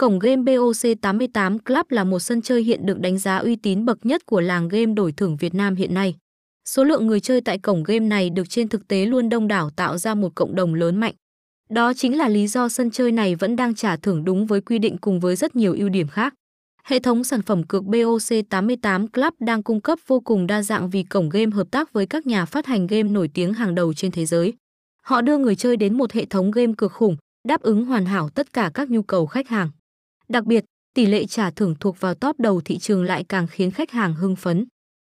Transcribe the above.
Cổng game BOC88 Club là một sân chơi hiện được đánh giá uy tín bậc nhất của làng game đổi thưởng Việt Nam hiện nay. Số lượng người chơi tại cổng game này được trên thực tế luôn đông đảo tạo ra một cộng đồng lớn mạnh. Đó chính là lý do sân chơi này vẫn đang trả thưởng đúng với quy định cùng với rất nhiều ưu điểm khác. Hệ thống sản phẩm cược BOC88 Club đang cung cấp vô cùng đa dạng vì cổng game hợp tác với các nhà phát hành game nổi tiếng hàng đầu trên thế giới. Họ đưa người chơi đến một hệ thống game cực khủng, đáp ứng hoàn hảo tất cả các nhu cầu khách hàng. Đặc biệt, tỷ lệ trả thưởng thuộc vào top đầu thị trường lại càng khiến khách hàng hưng phấn.